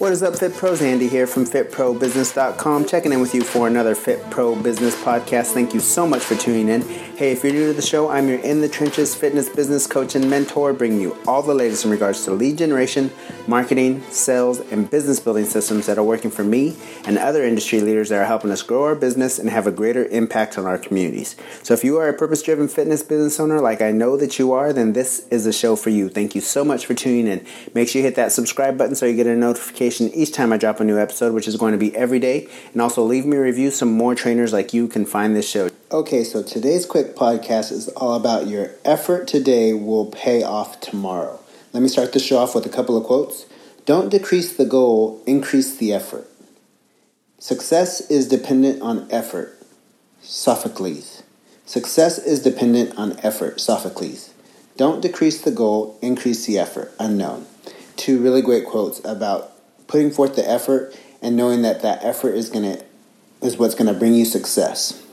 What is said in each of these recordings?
What is up, Fit Pros? Andy here from FitProBusiness.com, checking in with you for another Fit Pro Business podcast. Thank you so much for tuning in. Hey, if you're new to the show, I'm your in the trenches fitness business coach and mentor, bringing you all the latest in regards to lead generation, marketing, sales, and business building systems that are working for me and other industry leaders that are helping us grow our business and have a greater impact on our communities. So, if you are a purpose driven fitness business owner like I know that you are, then this is a show for you. Thank you so much for tuning in. Make sure you hit that subscribe button so you get a notification each time I drop a new episode, which is going to be every day. And also leave me a review so more trainers like you can find this show. Okay, so today's quick podcast is all about your effort today will pay off tomorrow. Let me start the show off with a couple of quotes. Don't decrease the goal, increase the effort. Success is dependent on effort. Sophocles. Success is dependent on effort. Sophocles. Don't decrease the goal, increase the effort. Unknown. Two really great quotes about putting forth the effort and knowing that that effort is going to is what's going to bring you success.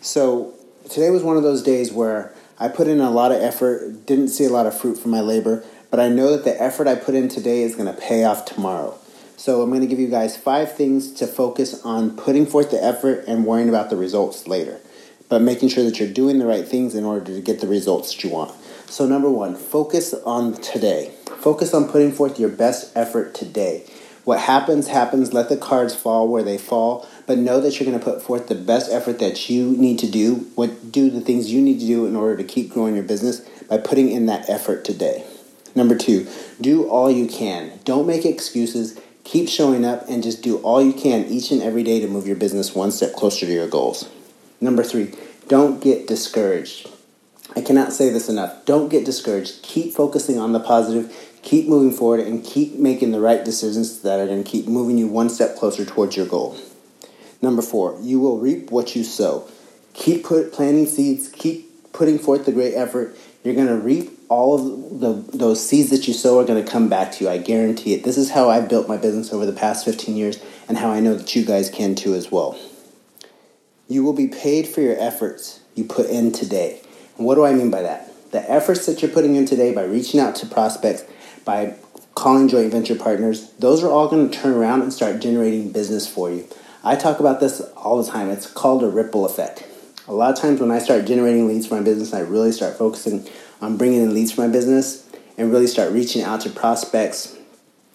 So today was one of those days where I put in a lot of effort, didn't see a lot of fruit from my labor, but I know that the effort I put in today is going to pay off tomorrow. So I'm going to give you guys five things to focus on putting forth the effort and worrying about the results later, but making sure that you're doing the right things in order to get the results that you want. So number one, focus on today. Focus on putting forth your best effort today. What happens, happens. Let the cards fall where they fall. But know that you're going to put forth the best effort that you need to do. What do the things you need to do in order to keep growing your business by putting in that effort today. Number two, do all you can. Don't make excuses. Keep showing up and just do all you can each and every day to move your business one step closer to your goals. Number three, don't get discouraged. I cannot say this enough. Don't get discouraged. Keep focusing on the positive keep moving forward and keep making the right decisions that are going to keep moving you one step closer towards your goal. Number four, you will reap what you sow. Keep put, planting seeds, keep putting forth the great effort. You're going to reap all of the, those seeds that you sow are going to come back to you. I guarantee it. This is how I've built my business over the past 15 years and how I know that you guys can too as well. You will be paid for your efforts you put in today. And what do I mean by that? The efforts that you're putting in today by reaching out to prospects, by calling joint venture partners, those are all going to turn around and start generating business for you. I talk about this all the time. It's called a ripple effect. A lot of times when I start generating leads for my business, I really start focusing on bringing in leads for my business and really start reaching out to prospects,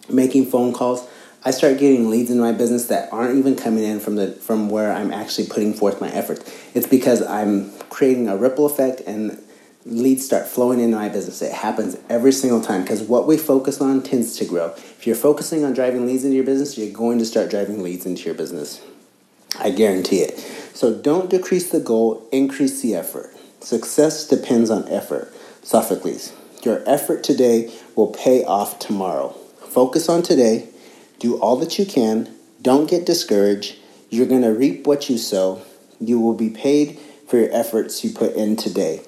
making phone calls. I start getting leads in my business that aren't even coming in from the from where I'm actually putting forth my effort. It's because I'm creating a ripple effect and leads start flowing into my business. It happens every single time because what we focus on tends to grow. If you're focusing on driving leads into your business, you're going to start driving leads into your business. I guarantee it. So don't decrease the goal, increase the effort. Success depends on effort. Sophocles. Your effort today will pay off tomorrow. Focus on today, do all that you can, don't get discouraged. You're going to reap what you sow. You will be paid for your efforts you put in today.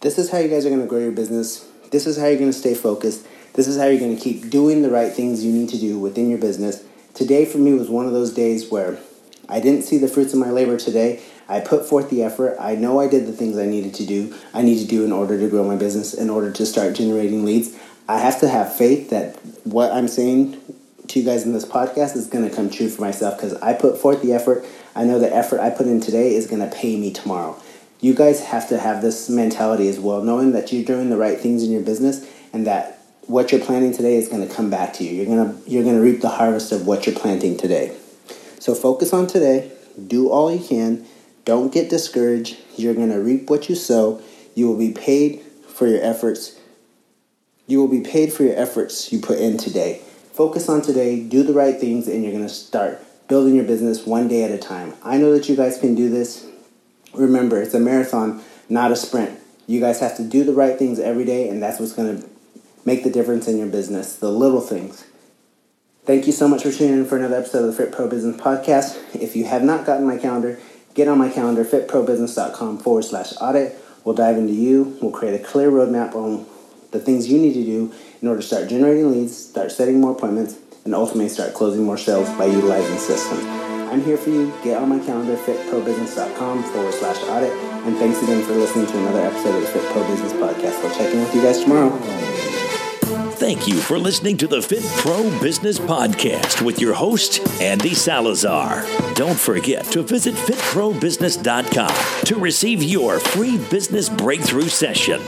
This is how you guys are going to grow your business. This is how you're going to stay focused. This is how you're going to keep doing the right things you need to do within your business. Today, for me, was one of those days where I didn't see the fruits of my labor today. I put forth the effort. I know I did the things I needed to do. I need to do in order to grow my business, in order to start generating leads. I have to have faith that what I'm saying to you guys in this podcast is going to come true for myself because I put forth the effort. I know the effort I put in today is going to pay me tomorrow you guys have to have this mentality as well, knowing that you're doing the right things in your business and that what you're planting today is going to come back to you. You're going to you're going to reap the harvest of what you're planting today. So focus on today, do all you can, don't get discouraged. You're going to reap what you sow. You will be paid for your efforts. You will be paid for your efforts you put in today. Focus on today, do the right things and you're going to start building your business one day at a time. I know that you guys can do this remember, it's a marathon, not a sprint. You guys have to do the right things every day, and that's what's going to make the difference in your business. The little things. Thank you so much for tuning in for another episode of the Fit Pro Business Podcast. If you have not gotten my calendar, Get on my calendar, fitprobusiness.com forward slash audit. We'll dive into you. We'll create a clear roadmap on the things you need to do in order to start generating leads, start setting more appointments, and ultimately start closing more sales by utilizing systems. I'm here for you. Get on my calendar, fitprobusiness.com forward slash audit. And thanks again for listening to another episode of the Fit Pro Business Podcast. We'll check in with you guys tomorrow. Thank you for listening to the Fit Pro Business Podcast with your host, Andy Salazar. Don't forget to visit fitprobusiness.com to receive your free business breakthrough session.